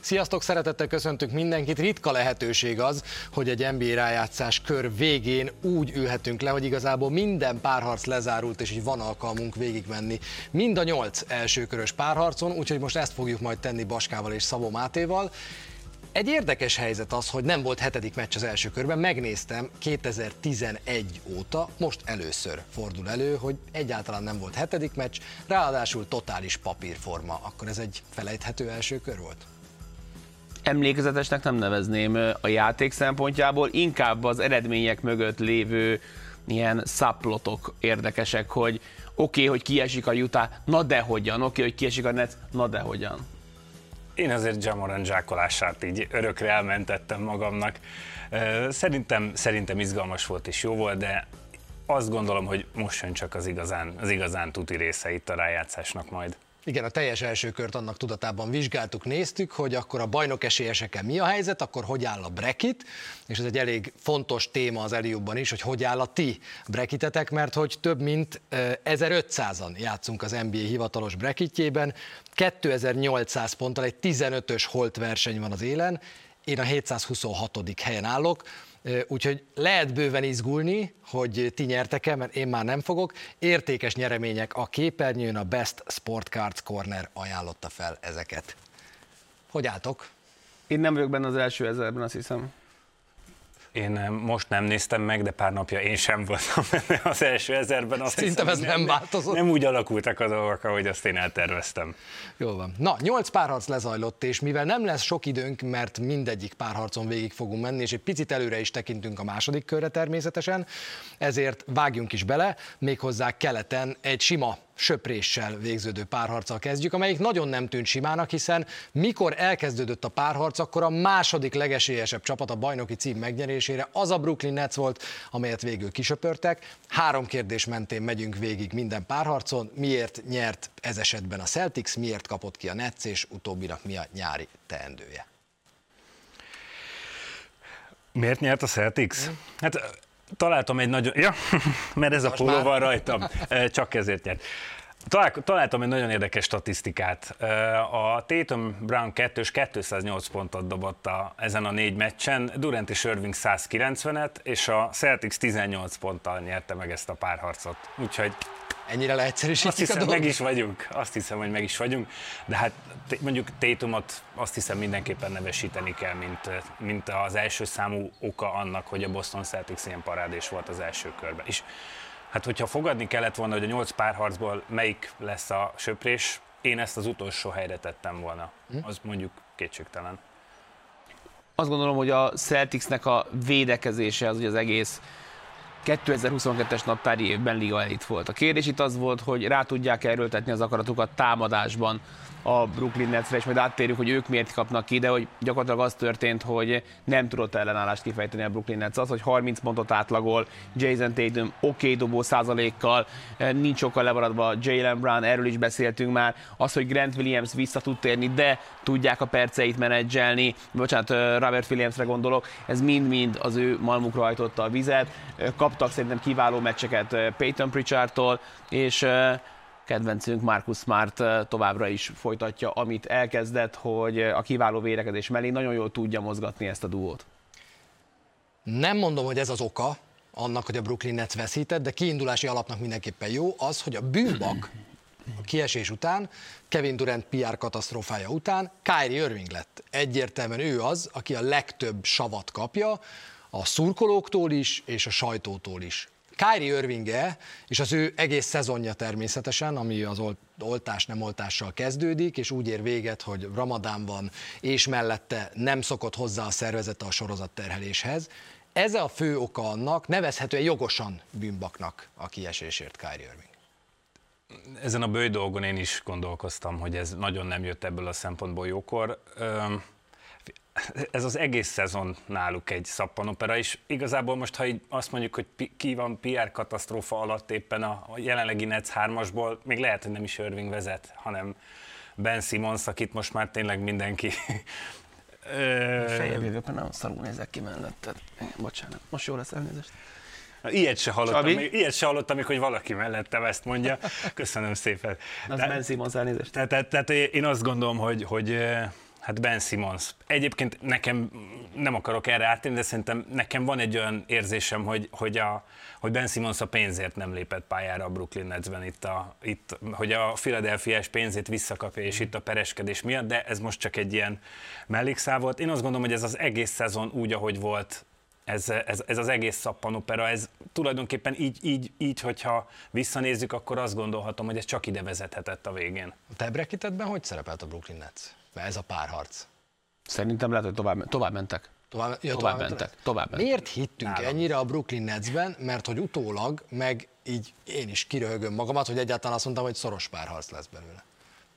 Sziasztok, szeretettel köszöntünk mindenkit. Ritka lehetőség az, hogy egy NBA rájátszás kör végén úgy ülhetünk le, hogy igazából minden párharc lezárult, és így van alkalmunk végigmenni mind a nyolc elsőkörös párharcon, úgyhogy most ezt fogjuk majd tenni Baskával és Szabó Mátéval. Egy érdekes helyzet az, hogy nem volt hetedik meccs az első körben, megnéztem 2011 óta, most először fordul elő, hogy egyáltalán nem volt hetedik meccs, ráadásul totális papírforma. Akkor ez egy felejthető első kör volt? Emlékezetesnek nem nevezném a játék szempontjából, inkább az eredmények mögött lévő ilyen szaplotok érdekesek, hogy oké, okay, hogy kiesik a Utah, na de hogyan, oké, okay, hogy kiesik a Nets, na de hogyan. Én azért Jamoran zsákolását így örökre elmentettem magamnak. Szerintem, szerintem izgalmas volt és jó volt, de azt gondolom, hogy most jön csak az igazán, az igazán tuti része itt a rájátszásnak majd. Igen, a teljes első kört annak tudatában vizsgáltuk, néztük, hogy akkor a bajnok esélyeseken mi a helyzet, akkor hogy áll a brekit, és ez egy elég fontos téma az Eliubban is, hogy hogy áll a ti brekitetek, mert hogy több mint 1500-an játszunk az NBA hivatalos brekitjében, 2800 ponttal egy 15-ös holt verseny van az élen, én a 726. helyen állok, Úgyhogy lehet bőven izgulni, hogy ti nyertek-e, mert én már nem fogok. Értékes nyeremények a képernyőn, a Best Sport Cards Corner ajánlotta fel ezeket. Hogy álltok? Én nem vagyok benne az első ezerben, azt hiszem. Én most nem néztem meg, de pár napja én sem voltam benne az első ezerben. Azt Szerintem hiszem, ez nem, nem változott. Nem úgy alakultak a dolgok, ahogy azt én elterveztem. Jól van. Na, nyolc párharc lezajlott, és mivel nem lesz sok időnk, mert mindegyik párharcon végig fogunk menni, és egy picit előre is tekintünk a második körre természetesen, ezért vágjunk is bele, méghozzá keleten egy sima söpréssel végződő párharccal kezdjük, amelyik nagyon nem tűnt simának, hiszen mikor elkezdődött a párharc, akkor a második legesélyesebb csapat a bajnoki cím megnyerésére az a Brooklyn Nets volt, amelyet végül kisöpörtek. Három kérdés mentén megyünk végig minden párharcon. Miért nyert ez esetben a Celtics, miért kapott ki a Nets, és utóbbinak mi a nyári teendője? Miért nyert a Celtics? Mm. Hát találtam egy nagyon... Ja, mert ez a póló van rajtam. Csak ezért nyert. találtam egy nagyon érdekes statisztikát. A Tatum Brown 2 208 pontot dobott a, ezen a négy meccsen, Durant és Irving 190-et, és a Celtics 18 ponttal nyerte meg ezt a párharcot. Úgyhogy Ennyire leegyszerűsítjük Azt hiszem, meg is vagyunk. Azt hiszem, hogy meg is vagyunk. De hát mondjuk Tétumot azt hiszem mindenképpen nevesíteni kell, mint, mint az első számú oka annak, hogy a Boston Celtics ilyen parádés volt az első körben. És hát hogyha fogadni kellett volna, hogy a nyolc párharcból melyik lesz a söprés, én ezt az utolsó helyre tettem volna. Hm? Az mondjuk kétségtelen. Azt gondolom, hogy a Celticsnek a védekezése az ugye az egész 2022-es naptári évben Liga Elit volt. A kérdés itt az volt, hogy rá tudják erőltetni az akaratukat támadásban a Brooklyn Netsre, és majd áttérjük, hogy ők miért kapnak ki, de hogy gyakorlatilag az történt, hogy nem tudott ellenállást kifejteni a Brooklyn Nets. Az, hogy 30 pontot átlagol, Jason Tatum oké okay dobó százalékkal, nincs sokkal lemaradva Jalen Brown, erről is beszéltünk már. Az, hogy Grant Williams vissza tud térni, de tudják a perceit menedzselni, bocsánat, Robert Williamsre gondolok, ez mind-mind az ő malmukra hajtotta a vizet. Kaptak szerintem kiváló meccseket Peyton Pritchardtól, és kedvencünk Marcus Smart továbbra is folytatja, amit elkezdett, hogy a kiváló védekezés mellé nagyon jól tudja mozgatni ezt a duót. Nem mondom, hogy ez az oka annak, hogy a Brooklyn Nets veszített, de kiindulási alapnak mindenképpen jó az, hogy a bűnbak a kiesés után, Kevin Durant PR katasztrófája után Kyrie Irving lett. Egyértelműen ő az, aki a legtöbb savat kapja, a szurkolóktól is, és a sajtótól is. Kyrie irving és az ő egész szezonja természetesen, ami az oltás nem oltással kezdődik, és úgy ér véget, hogy Ramadán van, és mellette nem szokott hozzá a szervezete a sorozatterheléshez. Ez a fő oka annak, nevezhetően jogosan bűnbaknak a kiesésért Kyrie Irving. Ezen a bőj dolgon én is gondolkoztam, hogy ez nagyon nem jött ebből a szempontból jókor ez az egész szezon náluk egy szappanopera, és igazából most, ha így azt mondjuk, hogy ki van PR katasztrófa alatt éppen a, jelenlegi Nets 3-asból, még lehet, hogy nem is Irving vezet, hanem Ben Simmons, akit most már tényleg mindenki Fejjel jövőben nagyon szarul nézek ki melletted. Bocsánat, most jó lesz elnézést. Ilyet se hallottam, még, ilyet se hallottam még, hogy valaki mellettem ezt mondja. Köszönöm szépen. Az Ben Simmons elnézést. Tehát, tehát, tehát én azt gondolom, hogy, hogy Hát Ben Simmons. Egyébként nekem nem akarok erre átérni, de szerintem nekem van egy olyan érzésem, hogy, hogy, a, hogy Ben Simmons a pénzért nem lépett pályára a Brooklyn Netsben, itt a, itt, hogy a philadelphia pénzét visszakapja, és itt a pereskedés miatt, de ez most csak egy ilyen mellékszál volt. Én azt gondolom, hogy ez az egész szezon úgy, ahogy volt, ez, ez, ez az egész szappanopera, ez tulajdonképpen így, így, így, hogyha visszanézzük, akkor azt gondolhatom, hogy ez csak ide vezethetett a végén. A te bracketetben hogy szerepelt a Brooklyn Nets? Mert ez a párharc. Szerintem lehet, hogy tovább, tovább mentek. Tovább, ja, tovább mentek. Tovább mentek. Miért hittünk Nálam. ennyire a Brooklyn Netsben? Mert hogy utólag, meg így én is kiröhögöm magamat, hogy egyáltalán azt mondtam, hogy szoros párharc lesz belőle.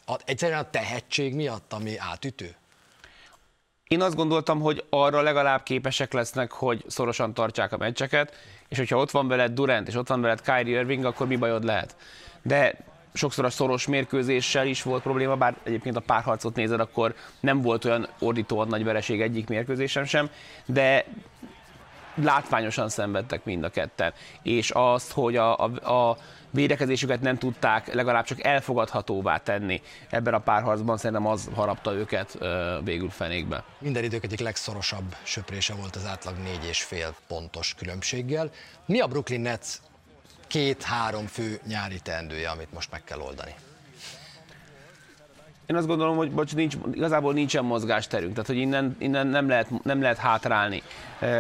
A, egyszerűen a tehetség miatt, ami átütő? Én azt gondoltam, hogy arra legalább képesek lesznek, hogy szorosan tartsák a meccseket, és hogyha ott van veled Durant, és ott van veled Kyrie Irving, akkor mi bajod lehet? De sokszor a szoros mérkőzéssel is volt probléma, bár egyébként a párharcot nézed, akkor nem volt olyan ordítóan nagy vereség egyik mérkőzésem sem, de látványosan szenvedtek mind a ketten. És azt, hogy a, a, a védekezésüket nem tudták legalább csak elfogadhatóvá tenni ebben a párharcban, szerintem az harapta őket végül fenékbe. Minden idők egyik legszorosabb söprése volt az átlag négy és fél pontos különbséggel. Mi a Brooklyn Nets két-három fő nyári teendője, amit most meg kell oldani? Én azt gondolom, hogy bocs, nincs, igazából nincsen mozgásterünk, tehát hogy innen, innen nem, lehet, nem lehet hátrálni.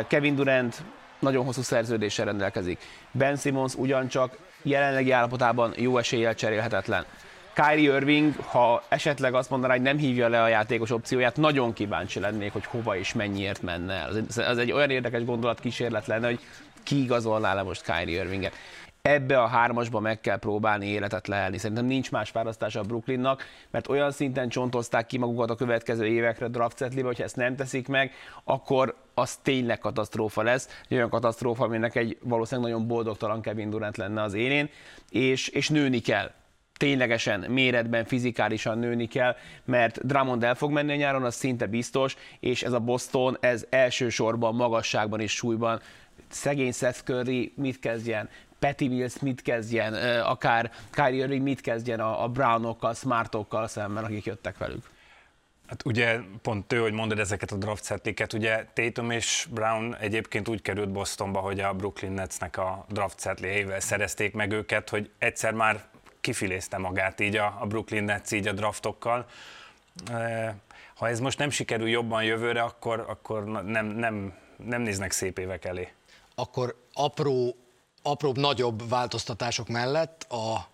Kevin Durant nagyon hosszú szerződéssel rendelkezik. Ben Simmons ugyancsak jelenlegi állapotában jó eséllyel cserélhetetlen. Kyrie Irving, ha esetleg azt mondaná, hogy nem hívja le a játékos opcióját, nagyon kíváncsi lennék, hogy hova és mennyiért menne el. Ez egy olyan érdekes gondolat kísérlet lenne, hogy ki igazolná le most Kyrie Irvinget ebbe a hármasba meg kell próbálni életet lehelni. Szerintem nincs más választása a Brooklynnak, mert olyan szinten csontozták ki magukat a következő évekre draft setlibe, hogyha ezt nem teszik meg, akkor az tényleg katasztrófa lesz, egy olyan katasztrófa, aminek egy valószínűleg nagyon boldogtalan Kevin Durant lenne az élén, és, és nőni kell. Ténylegesen méretben, fizikálisan nőni kell, mert Drummond el fog menni a nyáron, az szinte biztos, és ez a Boston, ez elsősorban magasságban és súlyban. Szegény Seth Curry mit kezdjen, Patty Mills mit kezdjen, akár Kyrie Irving mit kezdjen a, a Brownokkal, Smartokkal szemben, akik jöttek velük. Hát ugye pont ő, hogy mondod ezeket a draft setliket, ugye Tatum és Brown egyébként úgy került Bostonba, hogy a Brooklyn Netsnek a draft setléjével szerezték meg őket, hogy egyszer már kifilézte magát így a, a Brooklyn Nets így a draftokkal. Ha ez most nem sikerül jobban jövőre, akkor, akkor nem, nem, nem néznek szép évek elé. Akkor apró apróbb, nagyobb változtatások mellett a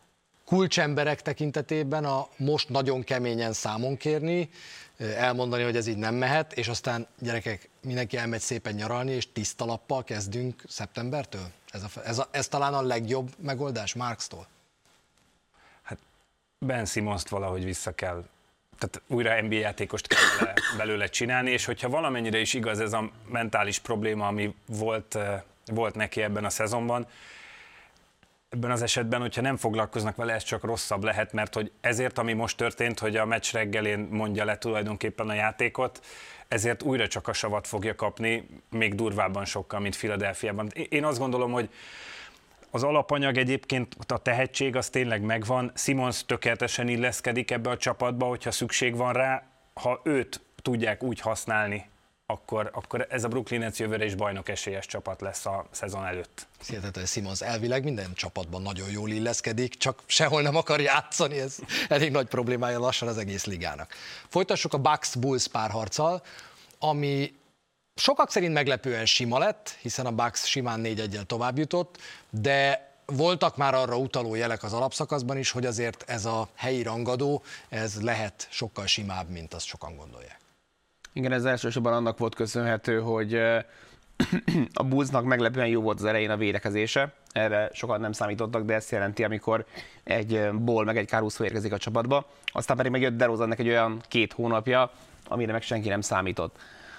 kulcsemberek tekintetében a most nagyon keményen számon kérni, elmondani, hogy ez így nem mehet, és aztán gyerekek, mindenki elmegy szépen nyaralni, és tiszta lappal kezdünk szeptembertől? Ez, a, ez, a, ez talán a legjobb megoldás Marx-tól? Hát Ben simmons valahogy vissza kell tehát újra NBA játékost kell belőle, belőle csinálni, és hogyha valamennyire is igaz ez a mentális probléma, ami volt volt neki ebben a szezonban. Ebben az esetben, hogyha nem foglalkoznak vele, ez csak rosszabb lehet, mert hogy ezért, ami most történt, hogy a meccs reggelén mondja le tulajdonképpen a játékot, ezért újra csak a savat fogja kapni, még durvábban sokkal, mint Filadelfiában. Én azt gondolom, hogy az alapanyag egyébként, a tehetség az tényleg megvan. Simons tökéletesen illeszkedik ebbe a csapatba, hogyha szükség van rá. Ha őt tudják úgy használni, akkor, akkor ez a Brooklyn Nets jövőre is bajnok esélyes csapat lesz a szezon előtt. Hihetetlen, Simons elvileg minden csapatban nagyon jól illeszkedik, csak sehol nem akar játszani, ez elég nagy problémája lassan az egész ligának. Folytassuk a Bucks-Bulls párharccal, ami sokak szerint meglepően sima lett, hiszen a Bucks simán 4-1-el tovább jutott, de voltak már arra utaló jelek az alapszakaszban is, hogy azért ez a helyi rangadó, ez lehet sokkal simább, mint azt sokan gondolják. Igen, ez elsősorban annak volt köszönhető, hogy a Bullsnak meglepően jó volt az elején a védekezése, erre sokan nem számítottak, de ezt jelenti, amikor egy Ból meg egy Caruso érkezik a csapatba. Aztán pedig megjött DeRozannek egy olyan két hónapja, amire meg senki nem számított.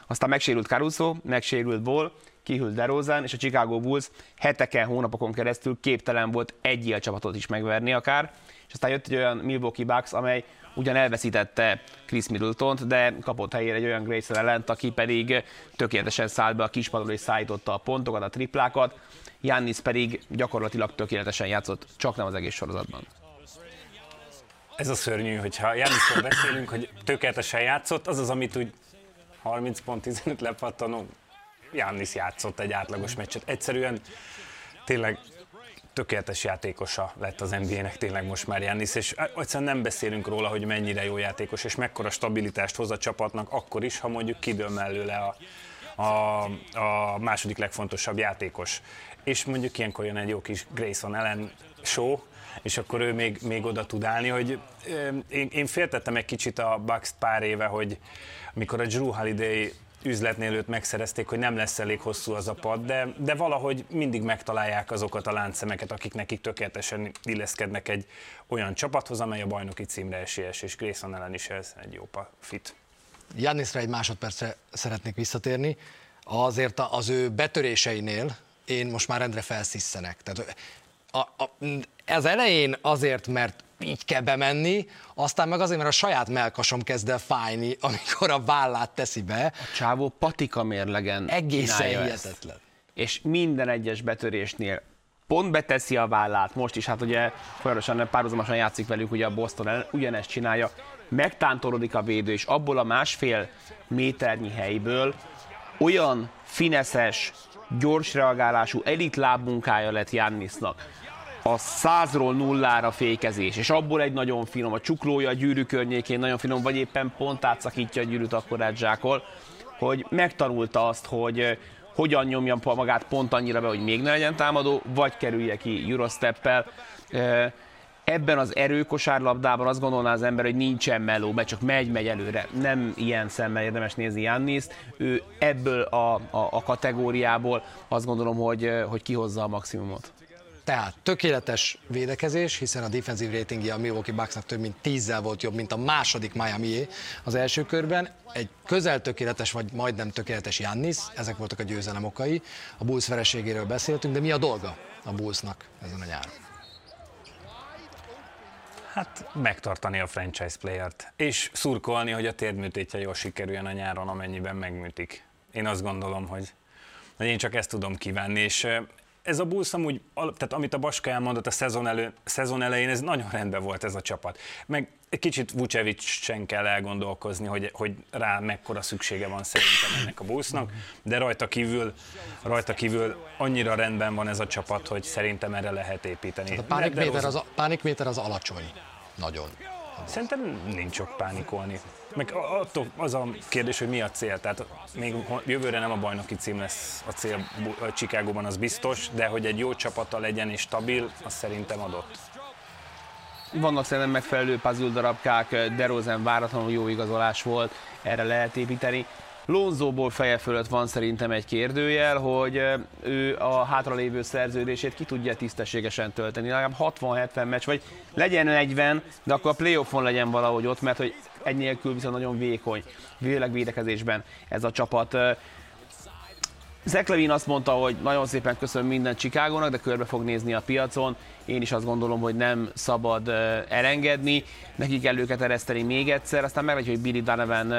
Aztán megsérült Caruso, megsérült Ból, kihűlt DeRozan, és a Chicago Bulls heteken, hónapokon keresztül képtelen volt egy csapatot is megverni akár, és aztán jött egy olyan Milwaukee Bucks, amely ugyan elveszítette Chris Middleton-t, de kapott helyére egy olyan Grayson ellent, aki pedig tökéletesen szállt be a kispadról és szállította a pontokat, a triplákat. Jannis pedig gyakorlatilag tökéletesen játszott, csak nem az egész sorozatban. ez a szörnyű, hogyha Jániszról beszélünk, hogy tökéletesen játszott, az az, amit úgy 30 pont 15 lepattanó, Jánisz játszott egy átlagos meccset. Egyszerűen tényleg tökéletes játékosa lett az NBA-nek tényleg most már Jannis, és egyszerűen nem beszélünk róla, hogy mennyire jó játékos, és mekkora stabilitást hoz a csapatnak, akkor is, ha mondjuk kidől mellőle a, a, a második legfontosabb játékos. És mondjuk ilyenkor jön egy jó kis Grayson Ellen show, és akkor ő még, még oda tud állni, hogy én, én féltettem egy kicsit a Bucks pár éve, hogy mikor a Drew Holiday üzletnél őt megszerezték, hogy nem lesz elég hosszú az a pad, de, de valahogy mindig megtalálják azokat a láncszemeket, akik nekik tökéletesen illeszkednek egy olyan csapathoz, amely a bajnoki címre esélyes, és Grayson ellen is ez egy jó fit. Jannisra egy másodpercre szeretnék visszatérni. Azért az ő betöréseinél én most már rendre felszisszenek. Tehát a, a, ez elején azért, mert így kell bemenni, aztán meg azért, mert a saját melkasom kezd el fájni, amikor a vállát teszi be. A csávó patika mérlegen Egészen hihetetlen. És minden egyes betörésnél pont beteszi a vállát, most is, hát ugye folyamatosan párhuzamosan játszik velük, ugye a Boston ugyanezt csinálja, megtántorodik a védő, és abból a másfél méternyi helyből olyan fineszes, gyors reagálású elit lábmunkája lett Jannisnak, a százról nullára fékezés, és abból egy nagyon finom, a csuklója a gyűrű környékén nagyon finom, vagy éppen pont átszakítja a gyűrűt, akkor átζsákol, hogy megtanulta azt, hogy hogyan nyomjam magát pont annyira be, hogy még ne legyen támadó, vagy kerülje ki Eurosteppel. Ebben az erőkosárlabdában azt gondolná az ember, hogy nincsen meló, mert csak megy, megy előre. Nem ilyen szemmel érdemes nézni Janniszt. Ő ebből a, a, a kategóriából azt gondolom, hogy, hogy kihozza a maximumot. Tehát tökéletes védekezés, hiszen a defensív ratingja a Milwaukee Bucksnak több mint tízzel volt jobb, mint a második miami az első körben. Egy közel tökéletes, vagy majdnem tökéletes Jannis, ezek voltak a győzelem okai. A Bulls vereségéről beszéltünk, de mi a dolga a Bullsnak ezen a nyáron? Hát megtartani a franchise playert, és szurkolni, hogy a térdműtétje jól sikerüljön a nyáron, amennyiben megműtik. Én azt gondolom, hogy, hogy én csak ezt tudom kívánni, és ez a Bulls amúgy, tehát amit a Baska elmondott a szezon, elő, szezon elején, ez nagyon rendben volt ez a csapat. Meg egy kicsit Vucevic-sen kell elgondolkozni, hogy, hogy rá mekkora szüksége van szerintem ennek a Bullsnak, de rajta kívül, rajta kívül annyira rendben van ez a csapat, hogy szerintem erre lehet építeni. Hát a pánikméter az, pánikméter az alacsony. Nagyon. Szerintem nincs sok pánikolni. Meg attól az a kérdés, hogy mi a cél. Tehát még jövőre nem a bajnoki cím lesz a cél Csikágóban, az biztos, de hogy egy jó csapata legyen és stabil, az szerintem adott. Vannak szerintem megfelelő puzzle darabkák, DeRozan váratlanul jó igazolás volt, erre lehet építeni. Lonzóból feje fölött van szerintem egy kérdőjel, hogy ő a hátralévő szerződését ki tudja tisztességesen tölteni. Legalább 60-70 meccs, vagy legyen 40, de akkor a playoffon legyen valahogy ott, mert hogy egy nélkül viszont nagyon vékony, véleg védekezésben ez a csapat. Zach Levin azt mondta, hogy nagyon szépen köszönöm minden Csikágónak, de körbe fog nézni a piacon. Én is azt gondolom, hogy nem szabad elengedni. Neki kell őket ereszteni még egyszer, aztán meglátjuk, hogy Billy Donovan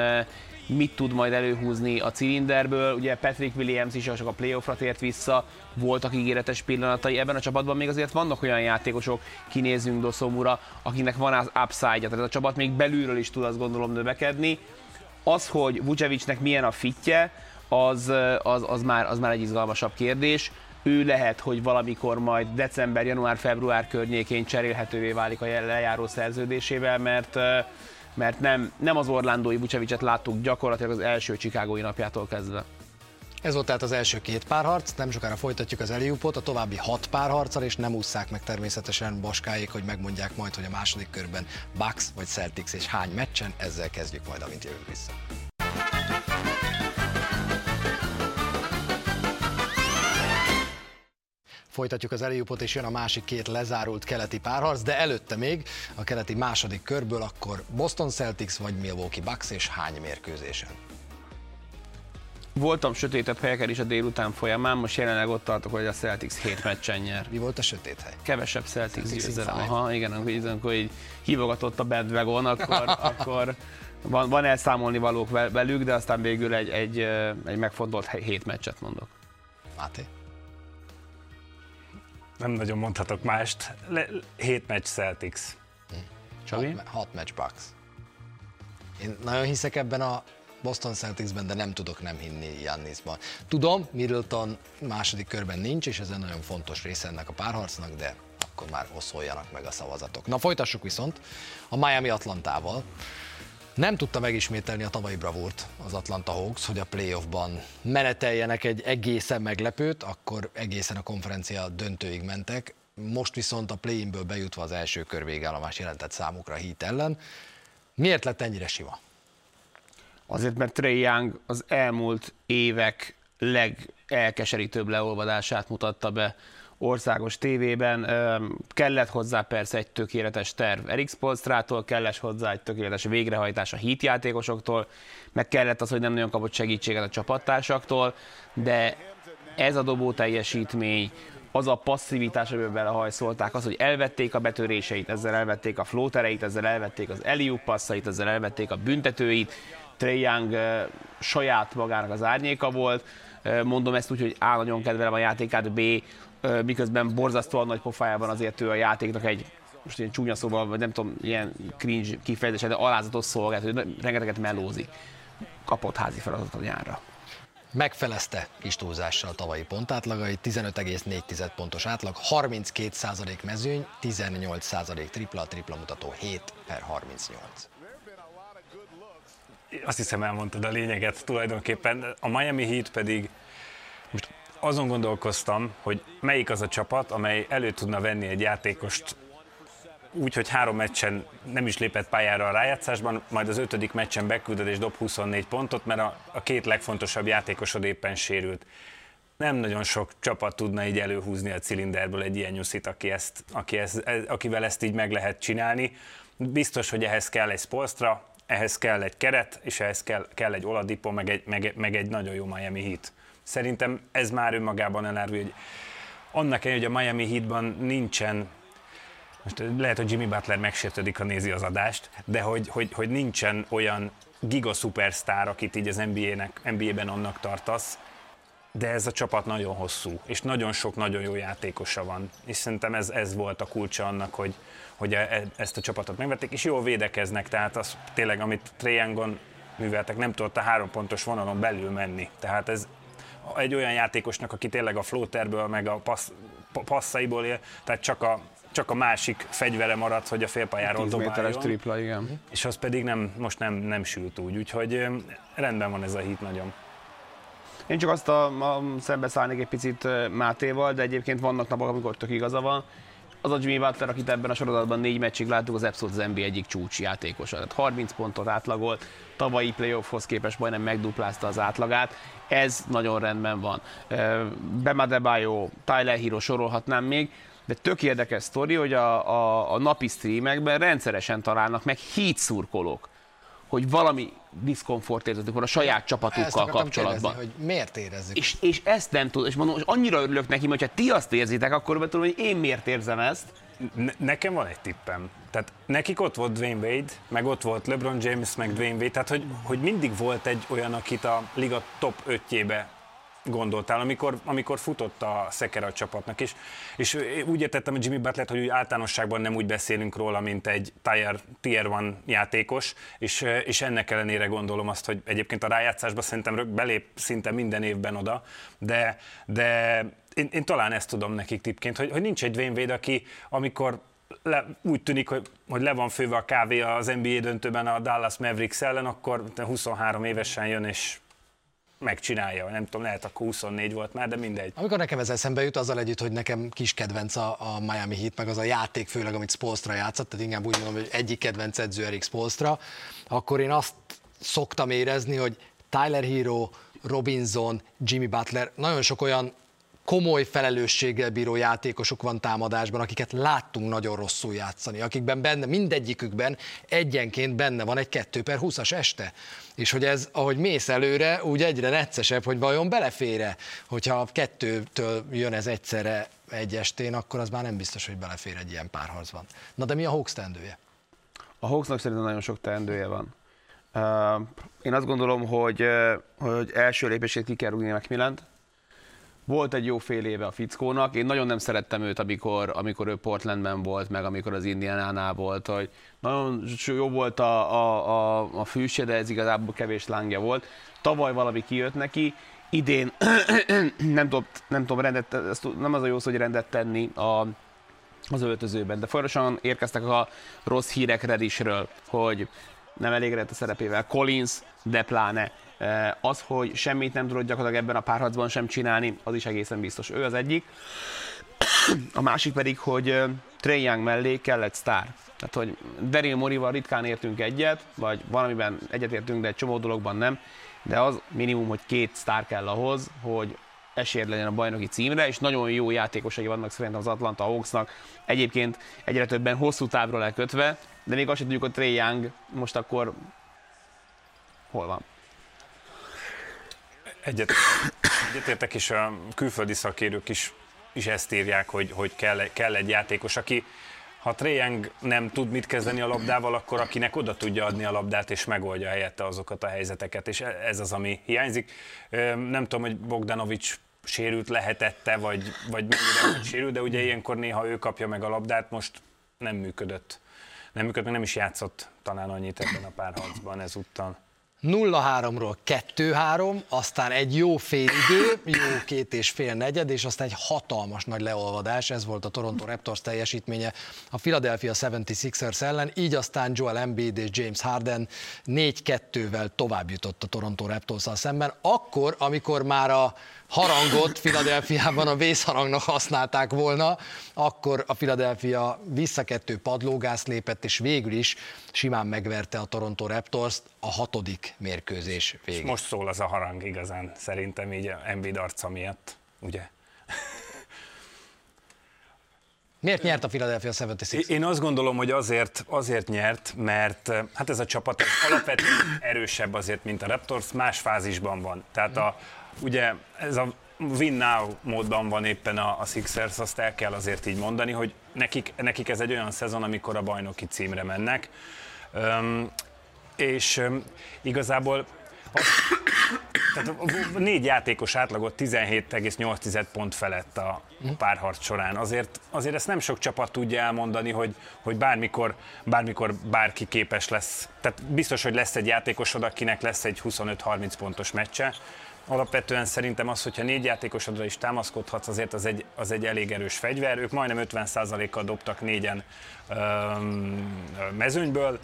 mit tud majd előhúzni a cilinderből. Ugye Patrick Williams is csak a playoffra tért vissza, voltak ígéretes pillanatai. Ebben a csapatban még azért vannak olyan játékosok, kinézünk Doszomura, akinek van az upside-ja, tehát a csapat még belülről is tud azt gondolom növekedni. Az, hogy Vucevicnek milyen a fitje, az, az, az, már, az már egy izgalmasabb kérdés. Ő lehet, hogy valamikor majd december, január, február környékén cserélhetővé válik a lejáró szerződésével, mert mert nem, nem az Orlandói Vucevicet láttuk gyakorlatilag az első Csikágói napjától kezdve. Ez volt tehát az első két párharc, nem sokára folytatjuk az Eliupot, a további hat párharccal, és nem ússzák meg természetesen Baskáik, hogy megmondják majd, hogy a második körben Bucks vagy Celtics és hány meccsen, ezzel kezdjük majd, amint jövünk vissza. Folytatjuk az Eliupot, és jön a másik két lezárult keleti párharc, de előtte még a keleti második körből akkor Boston Celtics vagy Milwaukee Bucks, és hány mérkőzésen? Voltam sötétebb helyeken is a délután folyamán, most jelenleg ott tartok, hogy a Celtics 7 meccsen nyer. Mi volt a sötét hely? Kevesebb Celtics, Celtics győzelem. Aha, igen, amikor, amikor így hívogatott a bandwagon, akkor, akkor van, van elszámolni valók velük, de aztán végül egy, egy, egy megfontolt hét meccset mondok. Máté? Nem nagyon mondhatok mást. Le, hét meccs Celtics. Csabi? Hat, hat match Bucks. Én nagyon hiszek ebben a Boston Celticsben, de nem tudok nem hinni Jannisban. Tudom, Middleton második körben nincs, és ez egy nagyon fontos része ennek a párharcnak, de akkor már oszoljanak meg a szavazatok. Na folytassuk viszont a Miami Atlantával. Nem tudta megismételni a tavalyi bravúrt az Atlanta Hawks, hogy a playoffban meneteljenek egy egészen meglepőt, akkor egészen a konferencia döntőig mentek. Most viszont a play-inből bejutva az első kör végállomás jelentett számukra Heat ellen. Miért lett ennyire sima? Azért, mert Trey Young az elmúlt évek legelkeserítőbb leolvadását mutatta be országos tévében. Kellett hozzá persze egy tökéletes terv Erik Spolstrától, kellett hozzá egy tökéletes végrehajtás a hit játékosoktól, meg kellett az, hogy nem nagyon kapott segítséget a csapattársaktól, de ez a dobó teljesítmény, az a passzivitás, amiben belehajszolták, az, hogy elvették a betöréseit, ezzel elvették a flótereit, ezzel elvették az Eliup passzait, ezzel elvették a büntetőit, Trae Young saját magának az árnyéka volt, mondom ezt úgy, hogy A nagyon kedvelem a játékát, B miközben borzasztóan nagy pofájában azért ő a játéknak egy most ilyen csúnya szóval, vagy nem tudom, ilyen cringe kifejezése, de alázatos szolgált, hogy rengeteget melózik. Kapott házi feladatot a nyárra. Megfelezte kis túlzással a tavalyi pontátlagait, 15,4 pontos átlag, 32% mezőny, 18% tripla, tripla mutató 7 per 38 azt hiszem elmondtad a lényeget tulajdonképpen. A Miami Heat pedig most azon gondolkoztam, hogy melyik az a csapat, amely elő tudna venni egy játékost úgy, hogy három meccsen nem is lépett pályára a rájátszásban, majd az ötödik meccsen beküldöd és dob 24 pontot, mert a, a két legfontosabb játékosod éppen sérült. Nem nagyon sok csapat tudna így előhúzni a cilinderből egy ilyen nyuszit, aki ezt, aki ezt, akivel ezt így meg lehet csinálni. Biztos, hogy ehhez kell egy Spolstra, ehhez kell egy keret, és ehhez kell, kell egy Oladipo, meg egy, meg, meg egy nagyon jó Miami Heat. Szerintem ez már önmagában elárulja, hogy annak ellenére, hogy a Miami Heatban nincsen most lehet, hogy Jimmy Butler megsértődik, ha nézi az adást, de hogy, hogy, hogy nincsen olyan giga szupersztár, akit így az NBA-nek, NBA-ben annak tartasz, de ez a csapat nagyon hosszú, és nagyon sok nagyon jó játékosa van. És szerintem ez, ez volt a kulcsa annak, hogy, hogy e, ezt a csapatot megvették, és jól védekeznek, tehát az tényleg, amit Triangon műveltek, nem tudott a három pontos vonalon belül menni. Tehát ez egy olyan játékosnak, aki tényleg a floaterből, meg a passz, passzaiból él, tehát csak a, csak a másik fegyvere maradt, hogy a félpályáról dobáljon. tripla, igen. És az pedig nem, most nem, nem sült úgy, úgyhogy rendben van ez a hit nagyon. Én csak azt a, a szembeszállnék egy picit Mátéval, de egyébként vannak napok, amikor tök igaza van. Az a Jimmy Butler, akit ebben a sorozatban négy meccsig láttuk, az abszolút az NBA egyik csúcsi játékosa. Tehát 30 pontot átlagolt, tavalyi playoffhoz képest majdnem megduplázta az átlagát. Ez nagyon rendben van. Bema Debajo, Tyler Hero sorolhatnám még, de tök érdekes sztori, hogy a, a, a napi streamekben rendszeresen találnak meg hídszurkolók hogy valami diszkomfort érzetük van a saját csapatukkal kapcsolatban. Kérdezni, hogy miért érezzük? És, és ezt nem tudom, és mondom, hogy annyira örülök neki, hogyha ti azt érzitek, akkor tudom, hogy én miért érzem ezt. Ne- nekem van egy tippem. Tehát nekik ott volt Dwayne Wade, meg ott volt LeBron James, meg Dwayne Wade, tehát hogy, hogy mindig volt egy olyan, akit a liga top 5-jébe gondoltál, amikor, amikor futott a Szekera a csapatnak, és, és úgy értettem a Jimmy Butler, hogy úgy általánosságban nem úgy beszélünk róla, mint egy tier, tier one játékos, és, és ennek ellenére gondolom azt, hogy egyébként a rájátszásban szerintem belép szinte minden évben oda, de, de én, én talán ezt tudom nekik tipként, hogy, hogy nincs egy Dwayne Wade, aki amikor le, úgy tűnik, hogy, hogy le van főve a kávé az NBA döntőben a Dallas Mavericks ellen, akkor 23 évesen jön, és megcsinálja, nem tudom, lehet akkor 24 volt már, de mindegy. Amikor nekem ez eszembe jut, azzal együtt, hogy nekem kis kedvenc a, a Miami Heat, meg az a játék főleg, amit Spolstra játszott, tehát inkább úgy mondom, hogy egyik kedvenc edző Erik Spolstra, akkor én azt szoktam érezni, hogy Tyler Hero, Robinson, Jimmy Butler, nagyon sok olyan komoly felelősséggel bíró játékosok van támadásban, akiket láttunk nagyon rosszul játszani, akikben benne, mindegyikükben egyenként benne van egy 2 per 20-as este. És hogy ez, ahogy mész előre, úgy egyre neccesebb, hogy vajon belefére, hogyha kettőtől jön ez egyszerre egy estén, akkor az már nem biztos, hogy belefér egy ilyen párharcban. Na de mi a Hawks teendője? A Hawksnak szerintem nagyon sok teendője van. Uh, én azt gondolom, hogy, hogy első lépését ki kell rúgni Macmillan-t, volt egy jó fél éve a fickónak. Én nagyon nem szerettem őt, amikor, amikor ő Portlandben volt, meg amikor az Indianánál volt, hogy nagyon jó volt a, a, a, a fűsje, de ez igazából kevés lángja volt. Tavaly valami kijött neki, idén nem tudom, nem tudom rendet, nem az a jó szó, hogy rendet tenni a, az öltözőben, de folyamatosan érkeztek a rossz hírek Redisről, hogy nem elégedett a szerepével, Collins, de pláne. Eh, az, hogy semmit nem tudott gyakorlatilag ebben a párharcban sem csinálni, az is egészen biztos. Ő az egyik. A másik pedig, hogy eh, Trey Young mellé kell egy sztár. Tehát, hogy Daryl Morival ritkán értünk egyet, vagy valamiben egyetértünk, de egy csomó dologban nem, de az minimum, hogy két sztár kell ahhoz, hogy esély legyen a bajnoki címre, és nagyon jó játékosai vannak szerintem az Atlanta Hawksnak. Egyébként egyre többen hosszú távra lekötve, de még azt sem tudjuk, hogy Trey Young most akkor hol van. Egyet, egyetértek, és a külföldi szakérők is, is ezt írják, hogy, hogy kell, kell egy játékos, aki ha Young nem tud mit kezdeni a labdával, akkor akinek oda tudja adni a labdát, és megoldja helyette azokat a helyzeteket, és ez az, ami hiányzik. Nem tudom, hogy Bogdanovics sérült lehetette, vagy, vagy mennyire sérült, de ugye ilyenkor néha ő kapja meg a labdát, most nem működött. Nem működött, nem is játszott talán annyit ebben a párharcban ezúttal. 0-3-ról 2-3, aztán egy jó félidő, jó két és fél negyed, és aztán egy hatalmas nagy leolvadás, ez volt a Toronto Raptors teljesítménye a Philadelphia 76ers ellen, így aztán Joel Embiid és James Harden 4-2-vel tovább jutott a Toronto raptors szemben, akkor, amikor már a harangot Filadelfiában a vészharangnak használták volna, akkor a Philadelphia visszakettő padlógász lépett, és végül is simán megverte a Toronto raptors a hatodik mérkőzés végén. most szól az a harang igazán, szerintem így Embiid arca miatt, ugye? Miért nyert a Philadelphia 76 Én azt gondolom, hogy azért, azért nyert, mert hát ez a csapat alapvetően erősebb azért, mint a Raptors, más fázisban van. Tehát a, ugye ez a win now módban van éppen a, a Sixers, azt el kell azért így mondani, hogy nekik, nekik ez egy olyan szezon, amikor a bajnoki címre mennek. Um, és um, igazából az, tehát a négy játékos átlagot 17,8 pont felett a párharc során. Azért, azért ezt nem sok csapat tudja elmondani, hogy, hogy bármikor, bármikor bárki képes lesz. Tehát biztos, hogy lesz egy játékosod, akinek lesz egy 25-30 pontos meccse, Alapvetően szerintem az, hogyha négy játékosodra is támaszkodhatsz, azért az egy, az egy elég erős fegyver. Ők majdnem 50%-kal dobtak négyen öm, mezőnyből,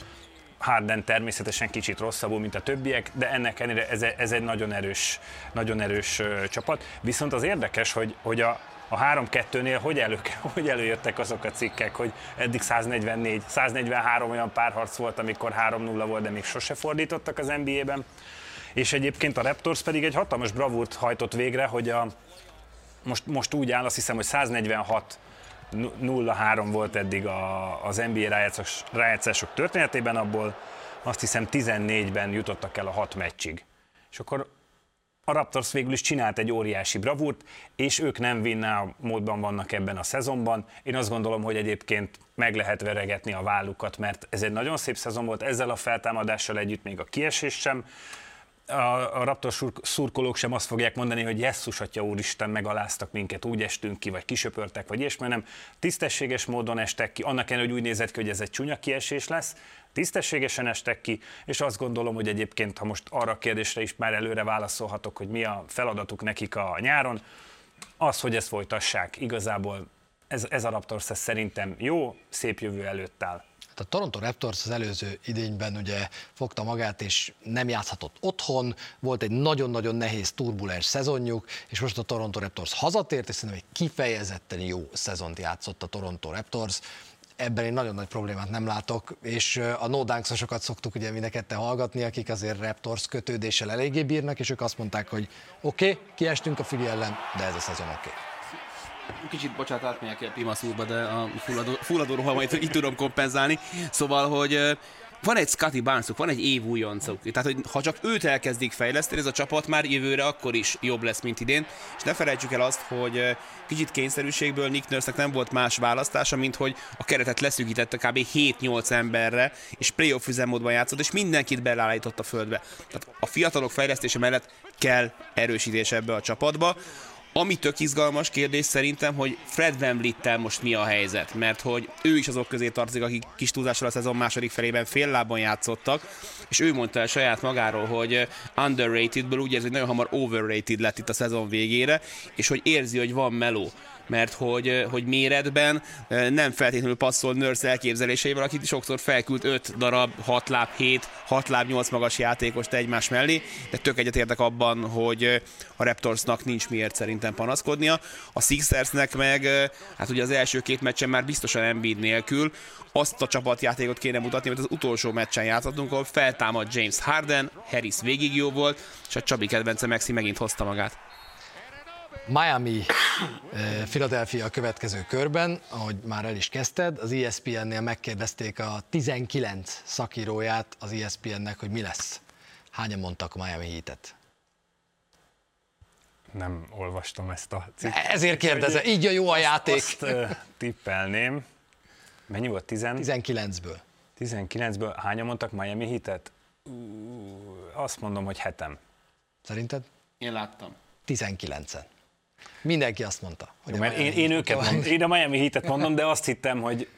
Harden természetesen kicsit rosszabbul, mint a többiek, de ennek ennyire ez, ez egy nagyon erős, nagyon erős ö, csapat. Viszont az érdekes, hogy, hogy a, a 3-2-nél hogy, elő, hogy előjöttek azok a cikkek, hogy eddig 144, 143 olyan párharc volt, amikor 3-0 volt, de még sose fordítottak az NBA-ben és egyébként a Raptors pedig egy hatalmas bravúrt hajtott végre, hogy a, most, most úgy áll, azt hiszem, hogy 146 0-3 volt eddig a, az NBA rájátszás, rájátszások történetében, abból azt hiszem 14-ben jutottak el a hat meccsig. És akkor a Raptors végül is csinált egy óriási bravúrt, és ők nem vinná módban vannak ebben a szezonban. Én azt gondolom, hogy egyébként meg lehet veregetni a vállukat, mert ez egy nagyon szép szezon volt, ezzel a feltámadással együtt még a kiesés sem a, a Raptor szurkolók sem azt fogják mondani, hogy jesszus, atya úristen, megaláztak minket, úgy estünk ki, vagy kisöpörtek, vagy ilyesmi, nem tisztességes módon estek ki, annak ellenére, hogy úgy nézett ki, hogy ez egy csúnya kiesés lesz, tisztességesen estek ki, és azt gondolom, hogy egyébként, ha most arra a kérdésre is már előre válaszolhatok, hogy mi a feladatuk nekik a nyáron, az, hogy ezt folytassák, igazából ez, ez a Raptors szerintem jó, szép jövő előtt áll. A Toronto Raptors az előző idényben ugye fogta magát, és nem játszhatott otthon, volt egy nagyon-nagyon nehéz turbulens szezonjuk, és most a Toronto Raptors hazatért, és szerintem egy kifejezetten jó szezont játszott a Toronto Raptors, ebben én nagyon nagy problémát nem látok, és a no szoktuk ugye mind hallgatni, akik azért Raptors kötődéssel eléggé bírnak, és ők azt mondták, hogy oké, okay, kiestünk a Fili ellen, de ez a szezon oké. Okay. Kicsit bocsánat, átmegyek el Pimaszúrba, de a fulladó, fulladó rohamait itt tudom kompenzálni. Szóval, hogy van egy Scotty Barnesuk, van egy év újoncuk. Tehát, hogy ha csak őt elkezdik fejleszteni, ez a csapat már jövőre akkor is jobb lesz, mint idén. És ne felejtsük el azt, hogy kicsit kényszerűségből Nick nurse nem volt más választása, mint hogy a keretet leszűkítette kb. 7-8 emberre, és playoff üzemmódban játszott, és mindenkit belállított a földbe. Tehát a fiatalok fejlesztése mellett kell erősítés ebbe a csapatba Ami tök izgalmas kérdés szerintem, hogy Fred Van most mi a helyzet, mert hogy ő is azok közé tartozik, akik kis túlzással a szezon második felében fél lábon játszottak, és ő mondta el saját magáról, hogy underratedből úgy érzi, hogy nagyon hamar overrated lett itt a szezon végére, és hogy érzi, hogy van meló mert hogy, hogy méretben nem feltétlenül passzol Nurse elképzeléseivel, akit sokszor felküld 5 darab, 6 láb 7, 6 láb 8 magas játékost egymás mellé, de tök egyetértek abban, hogy a Raptorsnak nincs miért szerintem panaszkodnia. A Sixersnek meg, hát ugye az első két meccsen már biztosan Embiid nélkül, azt a csapatjátékot kéne mutatni, mert az utolsó meccsen játszottunk, ahol feltámad James Harden, Harris végig jó volt, és a Csabi kedvence Maxi megint hozta magát. Miami, eh, Philadelphia a következő körben, ahogy már el is kezdted, az ESPN-nél megkérdezték a 19 szakíróját az ESPN-nek, hogy mi lesz. Hányan mondtak Miami Heat-et? Nem olvastam ezt a cikket. Ezért kérdezem, így a jó a játék. Azt uh, tippelném. Mennyi volt? 10? 19-ből. 19-ből hányan mondtak Miami Heat-et? Azt mondom, hogy hetem. Szerinted? Én láttam. 19-en. Mindenki azt mondta. Hogy Jó, mert én, én őket mondom, én a Miami Heat-et mondom, de azt hittem, hogy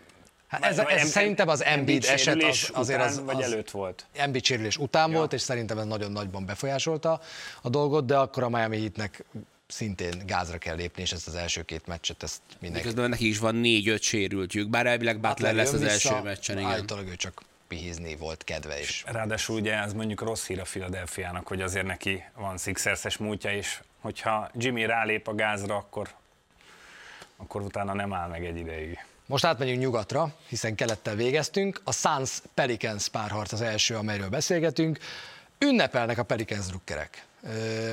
Hát ez, ez em, szerintem az Embiid eset az, azért után, az, vagy előtt volt. Embiid sérülés után ja. volt, és szerintem ez nagyon nagyban befolyásolta a dolgot, de akkor a Miami Heatnek szintén gázra kell lépni, és ezt az első két meccset, ezt mindenki... Közben neki is van négy-öt sérültjük, bár elvileg Butler lesz az első meccsen, igen. Állítólag ő csak pihizni volt kedve is. Ráadásul ugye ez mondjuk rossz hír a Philadelphia-nak, hogy azért neki van Sixers-es múltja, és hogyha Jimmy rálép a gázra, akkor, akkor utána nem áll meg egy ideig. Most átmegyünk nyugatra, hiszen kelettel végeztünk. A Suns Pelicans párharc az első, amelyről beszélgetünk. Ünnepelnek a Pelicans drukkerek.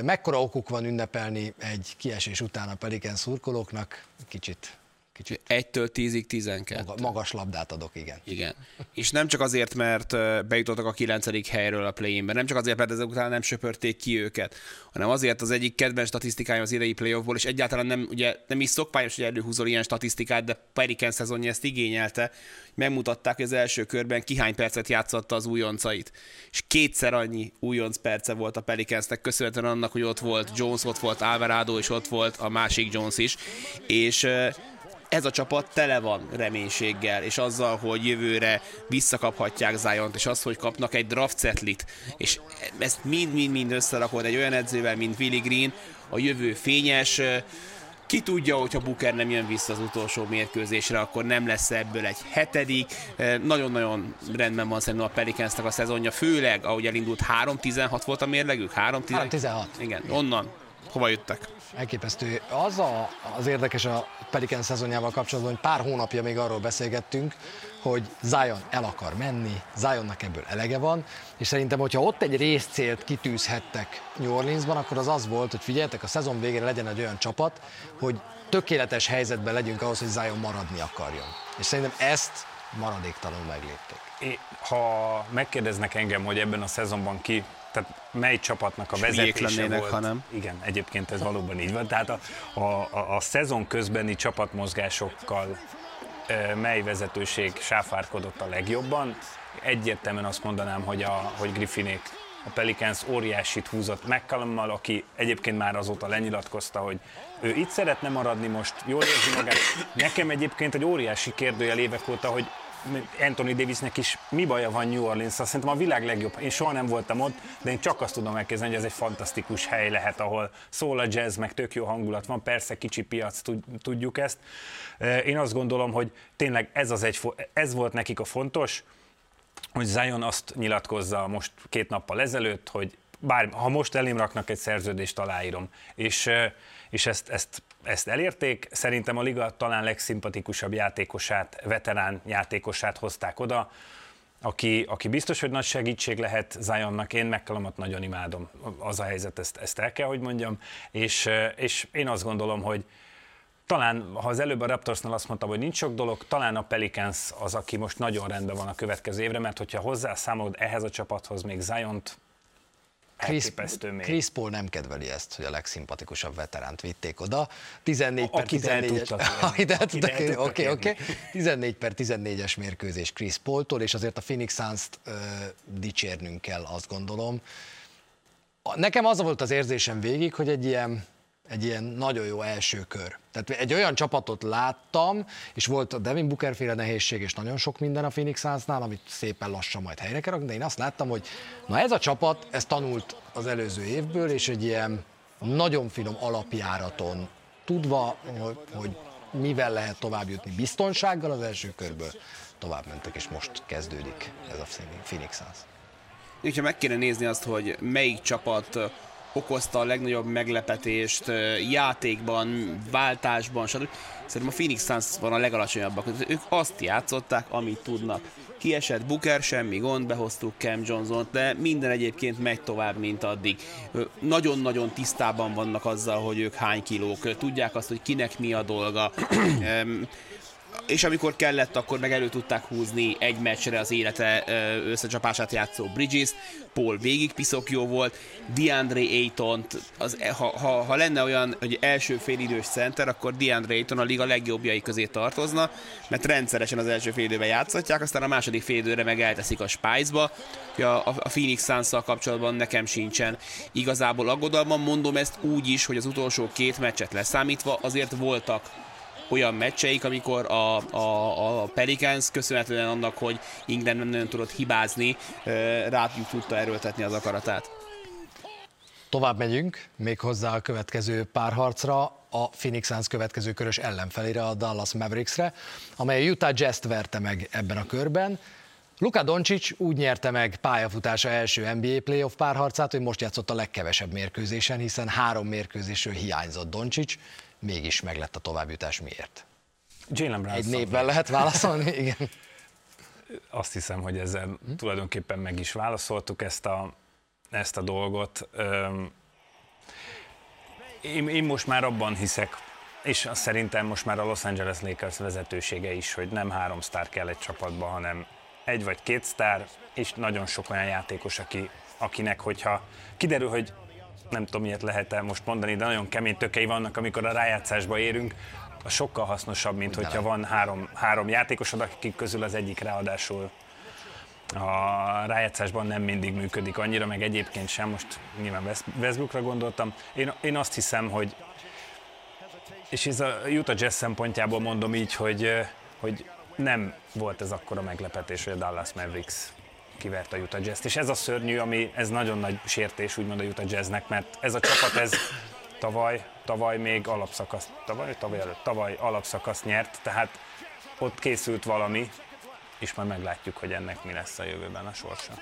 Mekkora okuk van ünnepelni egy kiesés után a Pelicans szurkolóknak? Kicsit Kicsit. Egytől tízig tizenkettő. Magas labdát adok, igen. Igen. És nem csak azért, mert bejutottak a kilencedik helyről a play nem csak azért, mert ezek után nem söpörték ki őket, hanem azért az egyik kedvenc statisztikája az idei playoffból, és egyáltalán nem, ugye, nem is szokványos, hogy előhúzol ilyen statisztikát, de Periken szezonja ezt igényelte, megmutatták, hogy az első körben kihány percet játszotta az újoncait. És kétszer annyi újonc perce volt a Pelicansnek, köszönhetően annak, hogy ott volt Jones, ott volt Alvarado, és ott volt a másik Jones is. És ez a csapat tele van reménységgel, és azzal, hogy jövőre visszakaphatják zion és az, hogy kapnak egy draft setlit, és ezt mind-mind-mind összerakod egy olyan edzővel, mint Willy Green, a jövő fényes, ki tudja, hogyha Booker nem jön vissza az utolsó mérkőzésre, akkor nem lesz ebből egy hetedik. Nagyon-nagyon rendben van szerintem a Pelicansnak a szezonja, főleg ahogy elindult 3-16 volt a mérlegük? 3-16? Igen, onnan. Hova jöttek? Elképesztő. Az a, az érdekes a Pelican szezonjával kapcsolatban, hogy pár hónapja még arról beszélgettünk, hogy Zion el akar menni, Zionnak ebből elege van, és szerintem, hogyha ott egy részcélt kitűzhettek New Orleansban, akkor az az volt, hogy figyeljetek, a szezon végére legyen egy olyan csapat, hogy tökéletes helyzetben legyünk ahhoz, hogy Zion maradni akarjon. És szerintem ezt maradéktalanul meglépték. É, ha megkérdeznek engem, hogy ebben a szezonban ki mely csapatnak a vezetése volt. hanem. Igen, egyébként ez valóban így van. Tehát a, a, a, a szezon közbeni csapatmozgásokkal mely vezetőség sáfárkodott a legjobban. Egyértelműen azt mondanám, hogy, a, hogy Griffinék a Pelicans óriásit húzott McCallummal, aki egyébként már azóta lenyilatkozta, hogy ő itt szeretne maradni most, jól érzi magát. Nekem egyébként egy óriási kérdőjel évek óta, hogy Anthony Davisnek is mi baja van New Orleans, szerintem a világ legjobb. Én soha nem voltam ott, de én csak azt tudom elkezdeni, hogy ez egy fantasztikus hely lehet, ahol szól a jazz, meg tök jó hangulat van, persze kicsi piac, tudjuk ezt. Én azt gondolom, hogy tényleg ez, az egy, ez volt nekik a fontos, hogy Zion azt nyilatkozza most két nappal ezelőtt, hogy bár ha most elém raknak egy szerződést, aláírom. És, és ezt, ezt ezt elérték. Szerintem a liga talán legszimpatikusabb játékosát, veterán játékosát hozták oda, aki, aki biztos, hogy nagy segítség lehet Zionnak, én McCallumot nagyon imádom, az a helyzet, ezt, ezt el kell, hogy mondjam, és, és én azt gondolom, hogy talán, ha az előbb a Raptorsnál azt mondtam, hogy nincs sok dolog, talán a Pelicans az, aki most nagyon rendben van a következő évre, mert hogyha hozzászámolod ehhez a csapathoz még Ziont, Chris, Chris Paul nem kedveli ezt, hogy a legszimpatikusabb veteránt vitték oda. 14 per 14-es. Oké, oké. 14 per 14-es mérkőzés Chris Paul-tól, és azért a Phoenix Suns-t uh, dicsérnünk kell, azt gondolom. Nekem az volt az érzésem végig, hogy egy ilyen egy ilyen nagyon jó első kör. Tehát egy olyan csapatot láttam, és volt a Devin Booker féle nehézség, és nagyon sok minden a Phoenix Sunsnál, amit szépen lassan majd helyre kell de én azt láttam, hogy na ez a csapat, ez tanult az előző évből, és egy ilyen nagyon finom alapjáraton tudva, hogy, hogy mivel lehet tovább jutni biztonsággal az első körből, tovább mentek, és most kezdődik ez a Phoenix Suns. Ha meg kéne nézni azt, hogy melyik csapat okozta a legnagyobb meglepetést játékban, váltásban, stb. Szerintem a Phoenix Suns van a legalacsonyabbak. Ők azt játszották, amit tudnak. Kiesett Booker, semmi gond, behoztuk Cam Johnson-t, de minden egyébként megy tovább, mint addig. Nagyon-nagyon tisztában vannak azzal, hogy ők hány kilók, tudják azt, hogy kinek mi a dolga és amikor kellett, akkor meg elő tudták húzni egy meccsre az élete összecsapását játszó Bridges, Paul végig piszok jó volt, DeAndre Ayton, az, ha, ha, ha, lenne olyan, hogy első félidős center, akkor DeAndre Ayton a liga legjobbjai közé tartozna, mert rendszeresen az első félidőben játszhatják, aztán a második félidőre meg elteszik a Spice-ba. A, a Phoenix suns kapcsolatban nekem sincsen igazából aggodalmam, mondom ezt úgy is, hogy az utolsó két meccset leszámítva azért voltak olyan meccseik, amikor a, a, a Pelicans köszönhetően annak, hogy Ingram nem nagyon tudott hibázni, rájuk tudta erőltetni az akaratát. Tovább megyünk, még hozzá a következő párharcra, a Phoenix Suns következő körös ellenfelére, a Dallas Mavericksre, amely a Utah Jazz verte meg ebben a körben. Luka Doncic úgy nyerte meg pályafutása első NBA playoff párharcát, hogy most játszott a legkevesebb mérkőzésen, hiszen három mérkőzésről hiányzott Doncic, mégis meg lett a továbbjutás. Miért? Jalen Brown Egy névben lehet válaszolni? Igen. Azt hiszem, hogy ezzel hm? tulajdonképpen meg is válaszoltuk ezt a, ezt a dolgot. Én, én most már abban hiszek, és azt szerintem most már a Los Angeles Lakers vezetősége is, hogy nem három sztár kell egy csapatba, hanem egy vagy két sztár, és nagyon sok olyan játékos, aki, akinek, hogyha kiderül, hogy nem tudom, miért lehet el most mondani, de nagyon kemény tökei vannak, amikor a rájátszásba érünk, a sokkal hasznosabb, mint hogyha van három, három játékosod, akik közül az egyik ráadásul a rájátszásban nem mindig működik annyira, meg egyébként sem, most nyilván Westbrookra gondoltam. Én, én azt hiszem, hogy és ez a Utah Jazz szempontjából mondom így, hogy, hogy nem volt ez akkora meglepetés, hogy a Dallas Mavericks kivert a Utah Jazz-t. És ez a szörnyű, ami ez nagyon nagy sértés úgymond a Utah Jazznek, mert ez a csapat ez tavaly, tavaly még alapszakasz, tavaly, tavaly előtt, tavaly alapszakasz nyert, tehát ott készült valami, és majd meglátjuk, hogy ennek mi lesz a jövőben a sorsa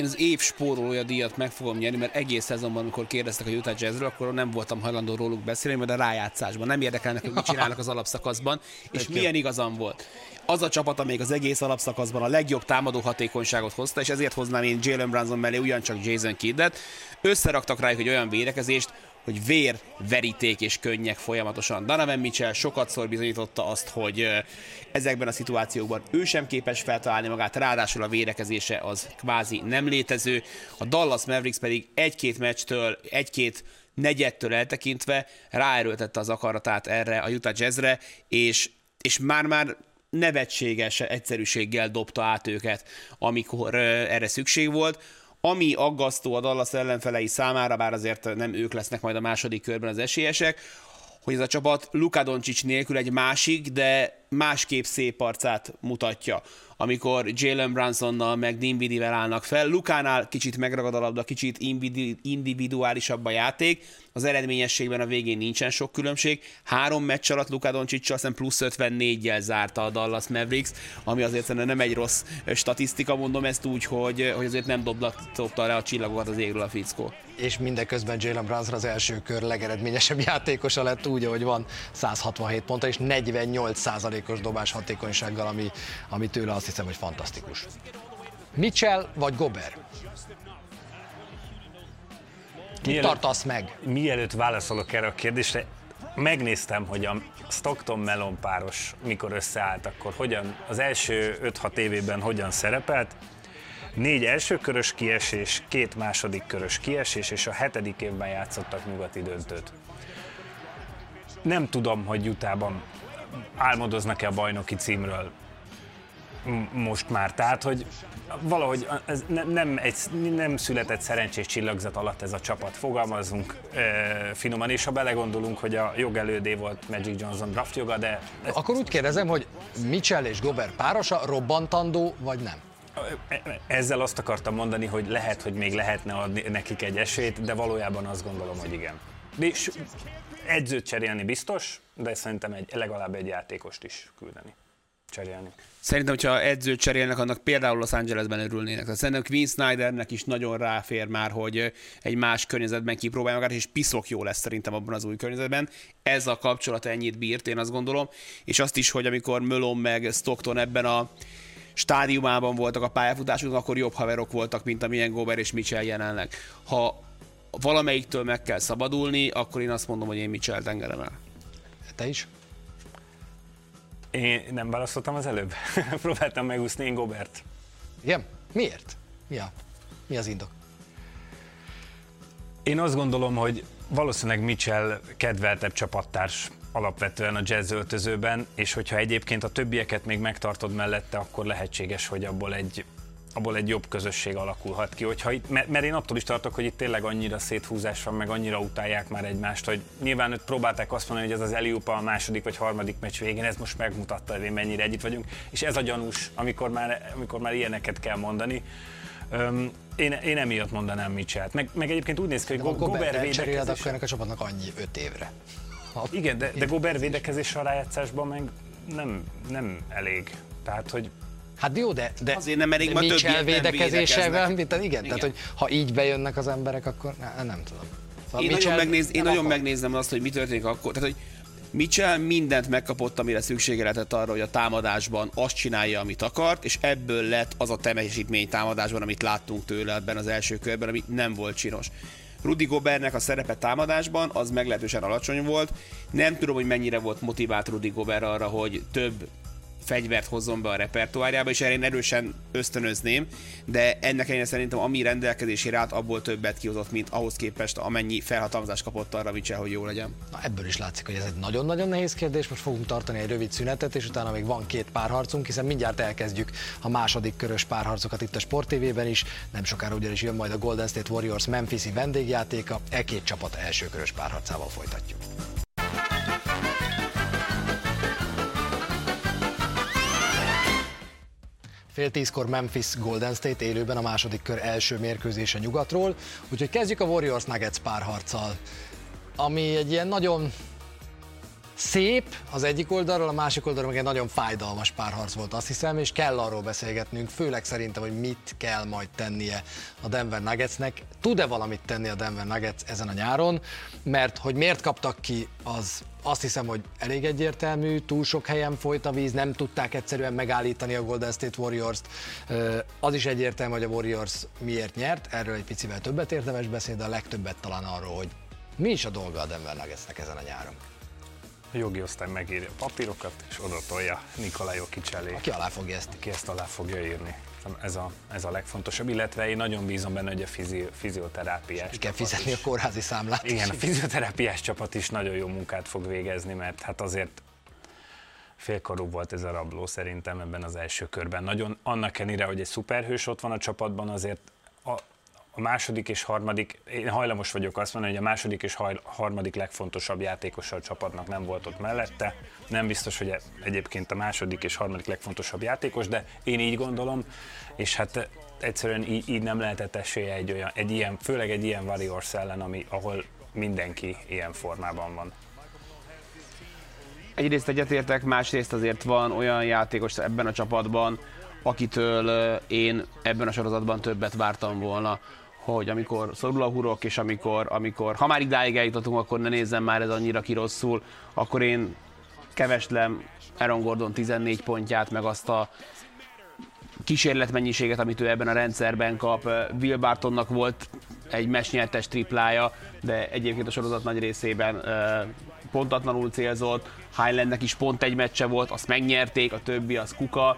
én az év spórolója díjat meg fogom nyerni, mert egész szezonban, amikor kérdeztek a Utah Jazzről, akkor nem voltam hajlandó róluk beszélni, mert a rájátszásban. Nem érdekelnek, hogy mit csinálnak az alapszakaszban, és milyen igazam volt. Az a csapat, amelyik az egész alapszakaszban a legjobb támadó hatékonyságot hozta, és ezért hoznám én Jalen Brunson mellé ugyancsak Jason Kiddet, összeraktak rájuk egy olyan védekezést, hogy vér, veríték és könnyek folyamatosan. Donovan Mitchell sokatszor bizonyította azt, hogy ezekben a szituációkban ő sem képes feltalálni magát, ráadásul a védekezése az kvázi nem létező. A Dallas Mavericks pedig egy-két meccstől, egy-két negyedtől eltekintve ráerőltette az akaratát erre a Utah Jazzre, és, és már-már nevetséges egyszerűséggel dobta át őket, amikor erre szükség volt. Ami aggasztó a Dallas ellenfelei számára, bár azért nem ők lesznek majd a második körben az esélyesek, hogy ez a csapat Luka Doncic nélkül egy másik, de másképp szép arcát mutatja amikor Jalen Brunsonnal meg Dinwiddie-vel állnak fel. Lukánál kicsit megragad a labda, kicsit individuálisabb a játék, az eredményességben a végén nincsen sok különbség. Három meccs alatt Luka Doncic aztán plusz 54-jel zárta a Dallas Mavericks, ami azért szerintem nem egy rossz statisztika, mondom ezt úgy, hogy, hogy azért nem dobta le a csillagokat az égről a fickó. És mindeközben Jalen Brunson az első kör legeredményesebb játékosa lett úgy, hogy van 167 ponta és 48%-os dobás hatékonysággal, ami, ami tőle azt hiszem, hogy fantasztikus. Mitchell vagy Gober? Mit tartasz meg? Mielőtt válaszolok erre a kérdésre, megnéztem, hogy a Stockton Melon páros mikor összeállt, akkor hogyan, az első 5-6 évében hogyan szerepelt. Négy első körös kiesés, két második körös kiesés, és a hetedik évben játszottak nyugati döntőt. Nem tudom, hogy Jutában álmodoznak-e a bajnoki címről most már. Tehát, hogy valahogy ez nem, egy, nem született szerencsés csillagzat alatt ez a csapat, fogalmazunk e, finoman, és ha belegondolunk, hogy a jogelődé volt Magic Johnson draft joga, de... Akkor úgy kérdezem, hogy Mitchell és Gobert párosa robbantandó, vagy nem? Ezzel azt akartam mondani, hogy lehet, hogy még lehetne adni nekik egy esélyt, de valójában azt gondolom, hogy igen. És edzőt cserélni biztos, de szerintem egy, legalább egy játékost is küldeni cserélni. Szerintem, hogyha edzőt cserélnek, annak például Los Angelesben örülnének. Szerintem Queen Snydernek is nagyon ráfér már, hogy egy más környezetben kipróbálja magát, és piszok jó lesz szerintem abban az új környezetben. Ez a kapcsolat ennyit bírt, én azt gondolom. És azt is, hogy amikor Mölon meg Stockton ebben a stádiumában voltak a pályafutásuknak, akkor jobb haverok voltak, mint amilyen Gober és Mitchell jelenleg. Ha valamelyiktől meg kell szabadulni, akkor én azt mondom, hogy én Mitchell engedem el. Te is? Én nem választottam az előbb. Próbáltam megúszni én Gobert. Igen? Miért? Mi, a, mi az indok? Én azt gondolom, hogy valószínűleg Mitchell kedveltebb csapattárs alapvetően a jazz öltözőben, és hogyha egyébként a többieket még megtartod mellette, akkor lehetséges, hogy abból egy abból egy jobb közösség alakulhat ki. Hogyha itt, mert én attól is tartok, hogy itt tényleg annyira széthúzás van, meg annyira utálják már egymást, hogy nyilván őt próbálták azt mondani, hogy ez az Eliupa a második vagy harmadik meccs végén, ez most megmutatta, hogy mennyire együtt vagyunk, és ez a gyanús, amikor már, amikor már ilyeneket kell mondani. Öm, én, én emiatt mondanám Mitchell-t. Meg, meg egyébként úgy néz ki, hogy Go- Gobert védekezés... akkor ennek a csapatnak annyi öt évre. Ha... Igen, de, de Gobert védekezés a rájátszásban meg nem, nem elég. Tehát, hogy Hát jó, de, de azért nem elég, ma Mitchell védekezésével, mint, igen, igen, tehát hogy ha így bejönnek az emberek, akkor ne, nem tudom. Szóval én nagyon, megnéz, én nagyon megnézem azt, hogy mi történik akkor. Tehát, hogy Mitchell mindent megkapott, amire szüksége lehetett arra, hogy a támadásban azt csinálja, amit akart, és ebből lett az a temesítmény támadásban, amit láttunk tőle ebben az első körben, ami nem volt csinos. Rudy Gobertnek a szerepe támadásban az meglehetősen alacsony volt. Nem tudom, hogy mennyire volt motivált Rudy Gobert arra, hogy több fegyvert hozzon be a repertoárjába, és erre én erősen ösztönözném, de ennek ellenére szerintem ami rendelkezésére állt, abból többet kihozott, mint ahhoz képest, amennyi felhatalmazást kapott arra Mitchell, hogy jó legyen. Na ebből is látszik, hogy ez egy nagyon-nagyon nehéz kérdés, most fogunk tartani egy rövid szünetet, és utána még van két párharcunk, hiszen mindjárt elkezdjük a második körös párharcokat itt a Sport TV-ben is, nem sokára ugyanis jön majd a Golden State Warriors Memphis-i vendégjátéka, e két csapat első körös párharcával folytatjuk. Fél tízkor Memphis Golden State élőben a második kör első mérkőzése nyugatról, úgyhogy kezdjük a Warriors Nuggets párharccal, ami egy ilyen nagyon szép az egyik oldalról, a másik oldalról meg egy nagyon fájdalmas párharc volt, azt hiszem, és kell arról beszélgetnünk, főleg szerintem, hogy mit kell majd tennie a Denver Nuggetsnek. Tud-e valamit tenni a Denver Nuggets ezen a nyáron? Mert hogy miért kaptak ki, az azt hiszem, hogy elég egyértelmű, túl sok helyen folyt a víz, nem tudták egyszerűen megállítani a Golden State Warriors-t. Az is egyértelmű, hogy a Warriors miért nyert, erről egy picivel többet érdemes beszélni, de a legtöbbet talán arról, hogy mi is a dolga a Denver Nuggetsnek ezen a nyáron. A jogi osztály megírja a papírokat, és oda tolja Nikolaj Jokic elé. Aki alá fogja ezt. Aki ezt alá fogja írni. Ez a, ez a legfontosabb, illetve én nagyon bízom benne, hogy a fizi, fizioterápiás kell fizetni is. a kórházi számlát. Igen, a fizioterápiás csapat is nagyon jó munkát fog végezni, mert hát azért félkorú volt ez a rabló szerintem ebben az első körben. Nagyon annak ellenére, hogy egy szuperhős ott van a csapatban, azért a, a második és harmadik, én hajlamos vagyok azt mondani, hogy a második és harmadik legfontosabb játékosa a csapatnak nem volt ott mellette. Nem biztos, hogy egyébként a második és harmadik legfontosabb játékos, de én így gondolom, és hát egyszerűen így, így nem lehetett esélye egy, olyan, egy ilyen, főleg egy ilyen Warriors ellen, ami, ahol mindenki ilyen formában van. Egyrészt egyetértek, másrészt azért van olyan játékos ebben a csapatban, akitől én ebben a sorozatban többet vártam volna hogy amikor szorul a hurok, és amikor, amikor ha már idáig eljutottunk, akkor ne nézzem már ez annyira ki rosszul, akkor én keveslem Aaron Gordon 14 pontját, meg azt a kísérletmennyiséget, amit ő ebben a rendszerben kap. Will Bartonnak volt egy mesnyertes triplája, de egyébként a sorozat nagy részében pontatlanul célzott. Highlandnek is pont egy meccse volt, azt megnyerték, a többi az kuka.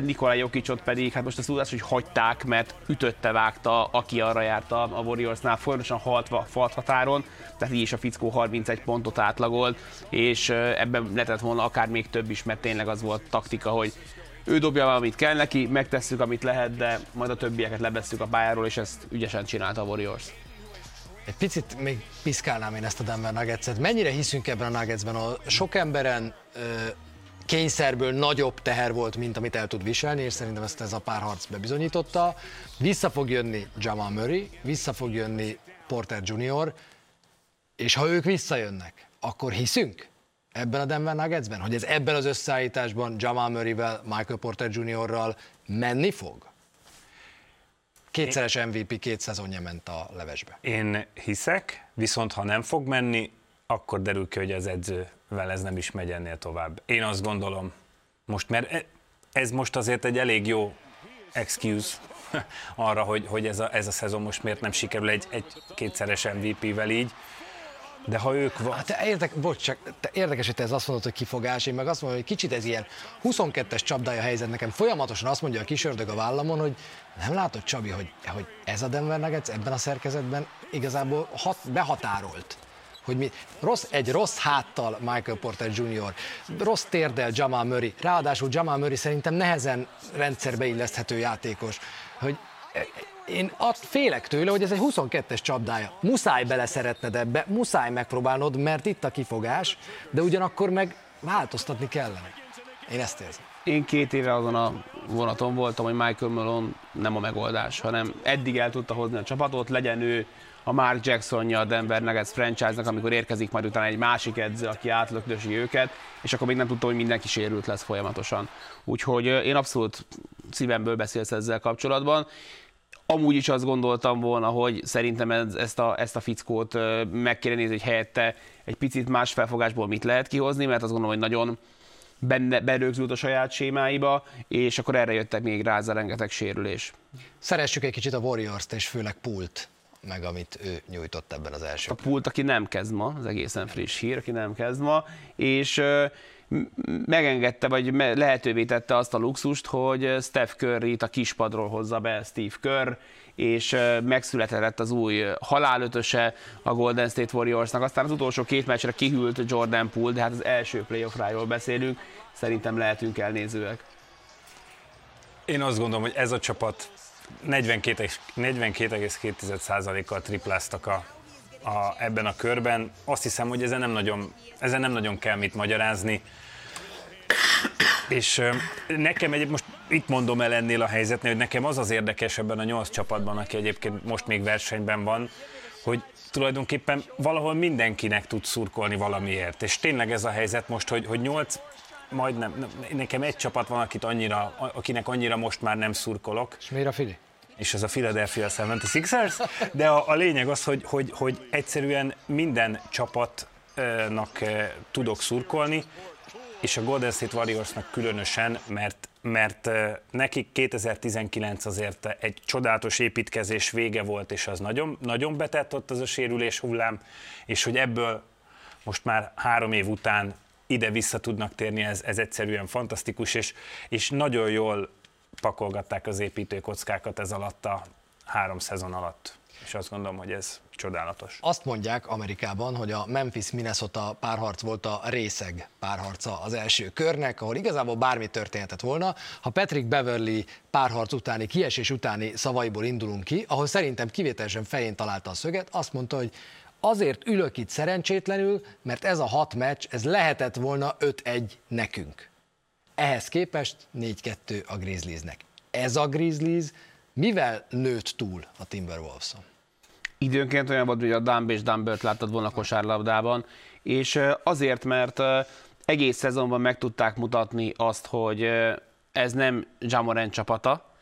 Nikolaj Jokicsot pedig, hát most a tudás, hogy hagyták, mert ütötte, vágta, aki arra járta a Warriorsnál, folyamatosan halt, falt határon, tehát így is a fickó 31 pontot átlagolt, és ebben lehetett volna akár még több is, mert tényleg az volt taktika, hogy ő dobja amit kell neki, megtesszük, amit lehet, de majd a többieket levesszük a pályáról, és ezt ügyesen csinálta a Warriors. Egy picit még piszkálnám én ezt a Denver Nuggets-et. Mennyire hiszünk ebben a Nuggetsben? A sok emberen ö, kényszerből nagyobb teher volt, mint amit el tud viselni, és szerintem ezt ez a párharc bebizonyította. Vissza fog jönni Jamal Murray, vissza fog jönni Porter Jr., és ha ők visszajönnek, akkor hiszünk ebben a Denver Nuggetsben, hogy ez ebben az összeállításban Jamal Murray-vel, Michael Porter Jr.-ral menni fog? Kétszeres MVP, két szezonja ment a levesbe. Én hiszek, viszont ha nem fog menni, akkor derül ki, hogy az edzővel ez nem is megy ennél tovább. Én azt gondolom, most, mert e- ez most azért egy elég jó excuse arra, hogy, hogy ez, a, ez a szezon most miért nem sikerül egy, egy kétszeres MVP-vel így. De ha ők... Va- Hát te érdek, bocs, csak te érdekes, hogy te ez azt mondod, hogy kifogás, én meg azt mondom, hogy kicsit ez ilyen 22-es csapdája helyzet nekem. Folyamatosan azt mondja a kis ördög a vállamon, hogy nem látod, Csabi, hogy, hogy ez a Denver Nuggets ebben a szerkezetben igazából hat, behatárolt hogy mi, rossz, egy rossz háttal Michael Porter Jr., rossz térdel Jamal Murray, ráadásul Jamal Murray szerintem nehezen rendszerbe illeszthető játékos, hogy én azt félek tőle, hogy ez egy 22-es csapdája. Muszáj beleszeretned ebbe, muszáj megpróbálnod, mert itt a kifogás, de ugyanakkor meg változtatni kellene. Én ezt érzem. Én két éve azon a vonaton voltam, hogy Michael Malone nem a megoldás, hanem eddig el tudta hozni a csapatot, legyen ő a Mark Jacksonja a Denver Nuggets franchise-nak, amikor érkezik majd utána egy másik edző, aki átlökdösi őket, és akkor még nem tudtam, hogy mindenki sérült lesz folyamatosan. Úgyhogy én abszolút szívemből beszélsz ezzel kapcsolatban. Amúgy is azt gondoltam volna, hogy szerintem ez, ezt, a, ezt a fickót meg kéne nézni, hogy helyette egy picit más felfogásból mit lehet kihozni, mert azt gondolom, hogy nagyon benne, berögzült a saját sémáiba, és akkor erre jöttek még rá ez rengeteg sérülés. Szeressük egy kicsit a Warriors-t, és főleg Pult meg amit ő nyújtott ebben az első. A Pult, aki nem kezd ma, az egészen friss hír, aki nem kezd ma, és megengedte, vagy lehetővé tette azt a luxust, hogy Steph curry a kispadról hozza be Steve Kerr, és megszületett az új halálötöse a Golden State Warriorsnak. Aztán az utolsó két meccsre kihűlt Jordan Poole, de hát az első playoffráról beszélünk, szerintem lehetünk elnézőek. Én azt gondolom, hogy ez a csapat 42,2%-kal tripláztak a, a, ebben a körben. Azt hiszem, hogy ezen nem nagyon, ezen nem nagyon kell mit magyarázni. És nekem egy, most itt mondom el ennél a helyzetnél, hogy nekem az az érdekes ebben a nyolc csapatban, aki egyébként most még versenyben van, hogy tulajdonképpen valahol mindenkinek tud szurkolni valamiért. És tényleg ez a helyzet most, hogy, hogy nyolc majdnem, nekem egy csapat van, akit annyira, akinek annyira most már nem szurkolok. És miért a Fili? És ez a Philadelphia 76ers, de a, a lényeg az, hogy, hogy, hogy egyszerűen minden csapatnak tudok szurkolni, és a Golden State Warriorsnak különösen, mert, mert nekik 2019 azért egy csodálatos építkezés vége volt, és az nagyon, nagyon betett ott az a sérülés hullám, és hogy ebből most már három év után ide vissza tudnak térni, ez, ez egyszerűen fantasztikus, és, és nagyon jól pakolgatták az építőkockákat ez alatt a három szezon alatt. És azt gondolom, hogy ez csodálatos. Azt mondják Amerikában, hogy a Memphis-Minnesota párharc volt a részeg párharca az első körnek, ahol igazából bármi történhetett volna. Ha Patrick Beverly párharc utáni, kiesés utáni szavaiból indulunk ki, ahol szerintem kivételesen fején találta a szöget, azt mondta, hogy azért ülök itt szerencsétlenül, mert ez a hat meccs, ez lehetett volna 5-1 nekünk. Ehhez képest 4-2 a Grizzliesnek. Ez a Grizzlies mivel nőtt túl a Timberwolves-on? Időnként olyan volt, hogy a Dumb és Dumbert láttad volna kosárlabdában, és azért, mert egész szezonban meg tudták mutatni azt, hogy ez nem Jamoran csapata,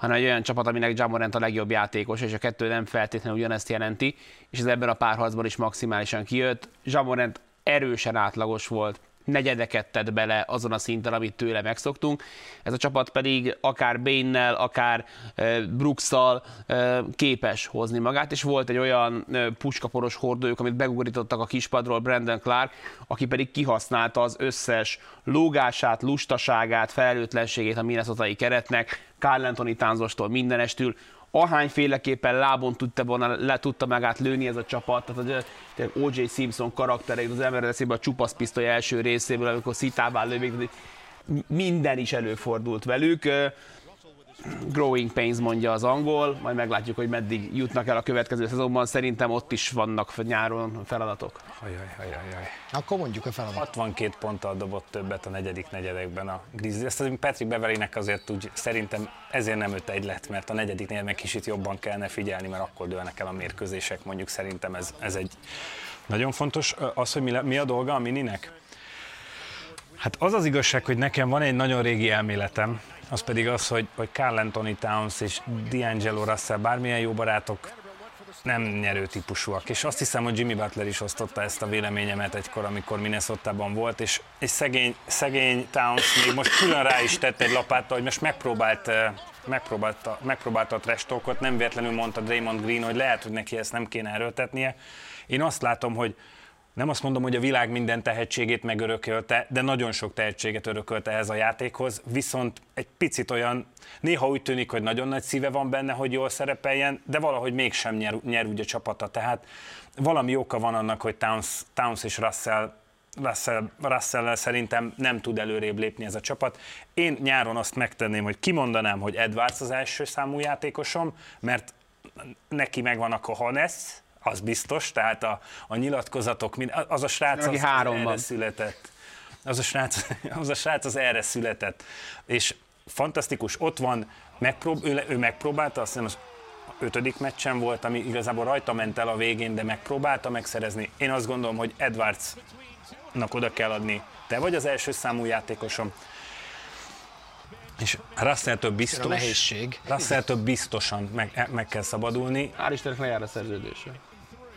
hanem egy olyan csapat, aminek Jamorant a legjobb játékos, és a kettő nem feltétlenül ugyanezt jelenti, és ez ebben a párharcban is maximálisan kijött. Jamorant erősen átlagos volt, negyedeket tett bele azon a szinten, amit tőle megszoktunk. Ez a csapat pedig akár Bane-nel, akár Brooks-szal képes hozni magát, és volt egy olyan puskaporos hordójuk, amit begurítottak a kispadról Brandon Clark, aki pedig kihasználta az összes lógását, lustaságát, felelőtlenségét a minnesota keretnek, Carl Anthony tánzostól mindenestül, ahányféleképpen lábon tudta, volna, le tudta magát lőni ez a csapat, tehát a O.J. Simpson karaktere, az ember eszébe a csupasz pisztoly első részéből, amikor szitává lövik, minden is előfordult velük. Growing pains mondja az angol, majd meglátjuk, hogy meddig jutnak el a következő szezonban. Szerintem ott is vannak nyáron feladatok. Ajaj, ajaj, ajaj. Akkor mondjuk a feladat. 62 ponttal dobott többet a negyedik negyedekben a Grizzlies. Ezt az Patrick Beverlynek azért úgy szerintem ezért nem öt egy lett, mert a negyedik negyedben kicsit jobban kellene figyelni, mert akkor dőlnek el a mérkőzések. Mondjuk szerintem ez, ez egy nagyon fontos. Az, hogy mi, mi a dolga a mininek? Hát az az igazság, hogy nekem van egy nagyon régi elméletem, az pedig az, hogy, hogy Carl Anthony Towns és D'Angelo Russell bármilyen jó barátok, nem nyerő típusúak. És azt hiszem, hogy Jimmy Butler is osztotta ezt a véleményemet egykor, amikor minnesota volt, és, és szegény, szegény Towns még most külön rá is tett egy lapáttal, hogy most megpróbált megpróbálta, megpróbálta a trash nem véletlenül mondta Draymond Green, hogy lehet, hogy neki ezt nem kéne erőltetnie. Én azt látom, hogy nem azt mondom, hogy a világ minden tehetségét megörökölte, de nagyon sok tehetséget örökölte ehhez a játékhoz, viszont egy picit olyan, néha úgy tűnik, hogy nagyon nagy szíve van benne, hogy jól szerepeljen, de valahogy mégsem nyer, nyer úgy a csapata. Tehát valami oka van annak, hogy Towns, Towns és Russell Russell, russell szerintem nem tud előrébb lépni ez a csapat. Én nyáron azt megtenném, hogy kimondanám, hogy Edwards az első számú játékosom, mert neki megvan a Kohanes, az biztos, tehát a, a nyilatkozatok, az a srác az erre született. Az a, srác, az a srác az erre született. És fantasztikus, ott van, megprób, ő, ő megpróbálta, azt hiszem az ötödik meccsen volt, ami igazából rajta ment el a végén, de megpróbálta megszerezni. Én azt gondolom, hogy Edwardsnak oda kell adni. Te vagy az első számú játékosom, és Russell-től biztos, Russell-től biztosan meg, meg kell szabadulni. Hál' Istennek lejár a szerződése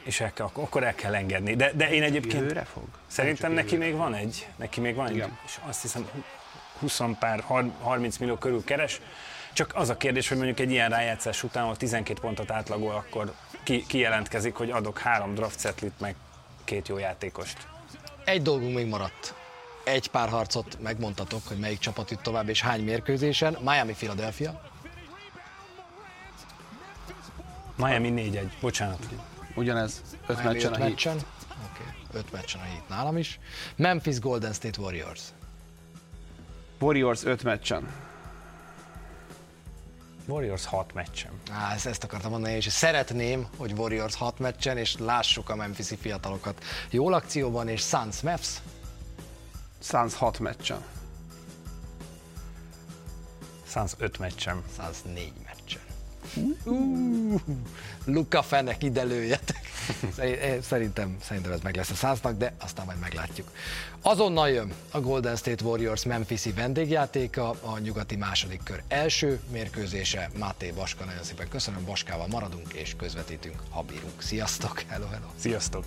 és el kell, akkor el kell engedni. De, de én egyébként Jövőre fog? szerintem neki még van egy, neki még van Igen. egy, és azt hiszem 20 pár, 30 millió körül keres, csak az a kérdés, hogy mondjuk egy ilyen rájátszás után, ahol 12 pontot átlagol, akkor ki, ki jelentkezik, hogy adok három draft setlit, meg két jó játékost. Egy dolgunk még maradt. Egy pár harcot megmondtatok, hogy melyik csapat jut tovább és hány mérkőzésen. Miami-Philadelphia. Miami 4-1, bocsánat. Ugyanez, öt meccsen a meccsen. Oké, okay. öt meccsen a hit nálam is. Memphis Golden State Warriors. Warriors öt meccsen. Warriors 6 meccsen. Á, ezt, ezt akartam mondani, és szeretném, hogy Warriors 6 meccsen, és lássuk a Memphisi fiatalokat jól akcióban, és Suns Mavs. Suns 6 meccsen. Suns 5 meccsen. Suns 4 meccsen. Uh, Luka Fenek, ide lőjetek. Eh, szerintem, szerintem ez meg lesz a száznak, de aztán majd meglátjuk. Azonnal jön a Golden State Warriors Memphisi vendégjátéka, a nyugati második kör első mérkőzése. Máté Baska, nagyon szépen köszönöm, Baskával maradunk és közvetítünk, ha bírunk. Sziasztok, hello, hello. Sziasztok.